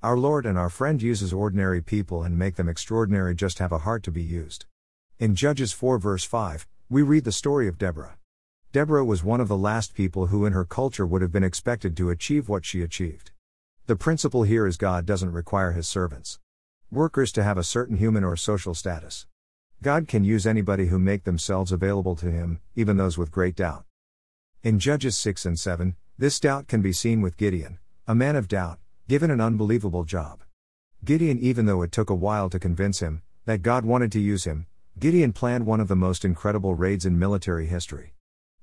Our Lord and our friend uses ordinary people and make them extraordinary just have a heart to be used. In Judges 4 verse 5, we read the story of Deborah. Deborah was one of the last people who in her culture would have been expected to achieve what she achieved. The principle here is God doesn't require his servants workers to have a certain human or social status. God can use anybody who make themselves available to him, even those with great doubt. In Judges 6 and 7, this doubt can be seen with Gideon, a man of doubt, given an unbelievable job. Gideon, even though it took a while to convince him that God wanted to use him, Gideon planned one of the most incredible raids in military history.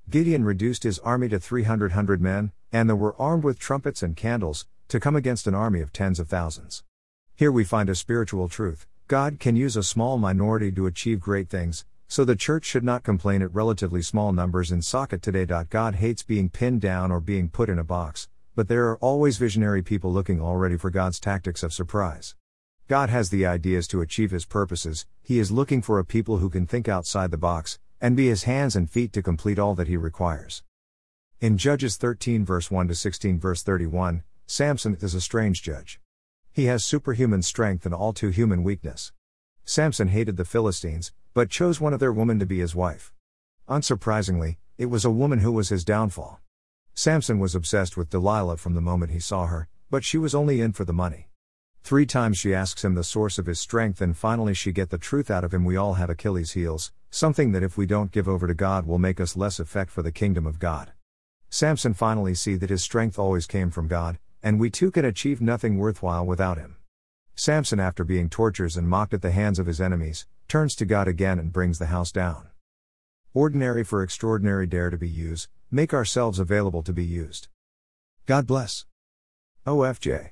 Gideon reduced his army to 300 men, and they were armed with trumpets and candles, to come against an army of tens of thousands. Here we find a spiritual truth God can use a small minority to achieve great things, so the church should not complain at relatively small numbers in socket today. God hates being pinned down or being put in a box, but there are always visionary people looking already for God's tactics of surprise. God has the ideas to achieve his purposes, he is looking for a people who can think outside the box, and be his hands and feet to complete all that he requires. In Judges 13 verse 1 to 16 verse 31, Samson is a strange judge. He has superhuman strength and all too human weakness. Samson hated the Philistines, but chose one of their women to be his wife. Unsurprisingly, it was a woman who was his downfall. Samson was obsessed with Delilah from the moment he saw her, but she was only in for the money. Three times she asks him the source of his strength and finally she get the truth out of him we all have Achilles heels, something that if we don't give over to God will make us less effect for the kingdom of God. Samson finally see that his strength always came from God, and we too can achieve nothing worthwhile without him. Samson, after being tortured and mocked at the hands of his enemies, turns to God again and brings the house down. Ordinary for extraordinary dare to be used, make ourselves available to be used. God bless. OFJ.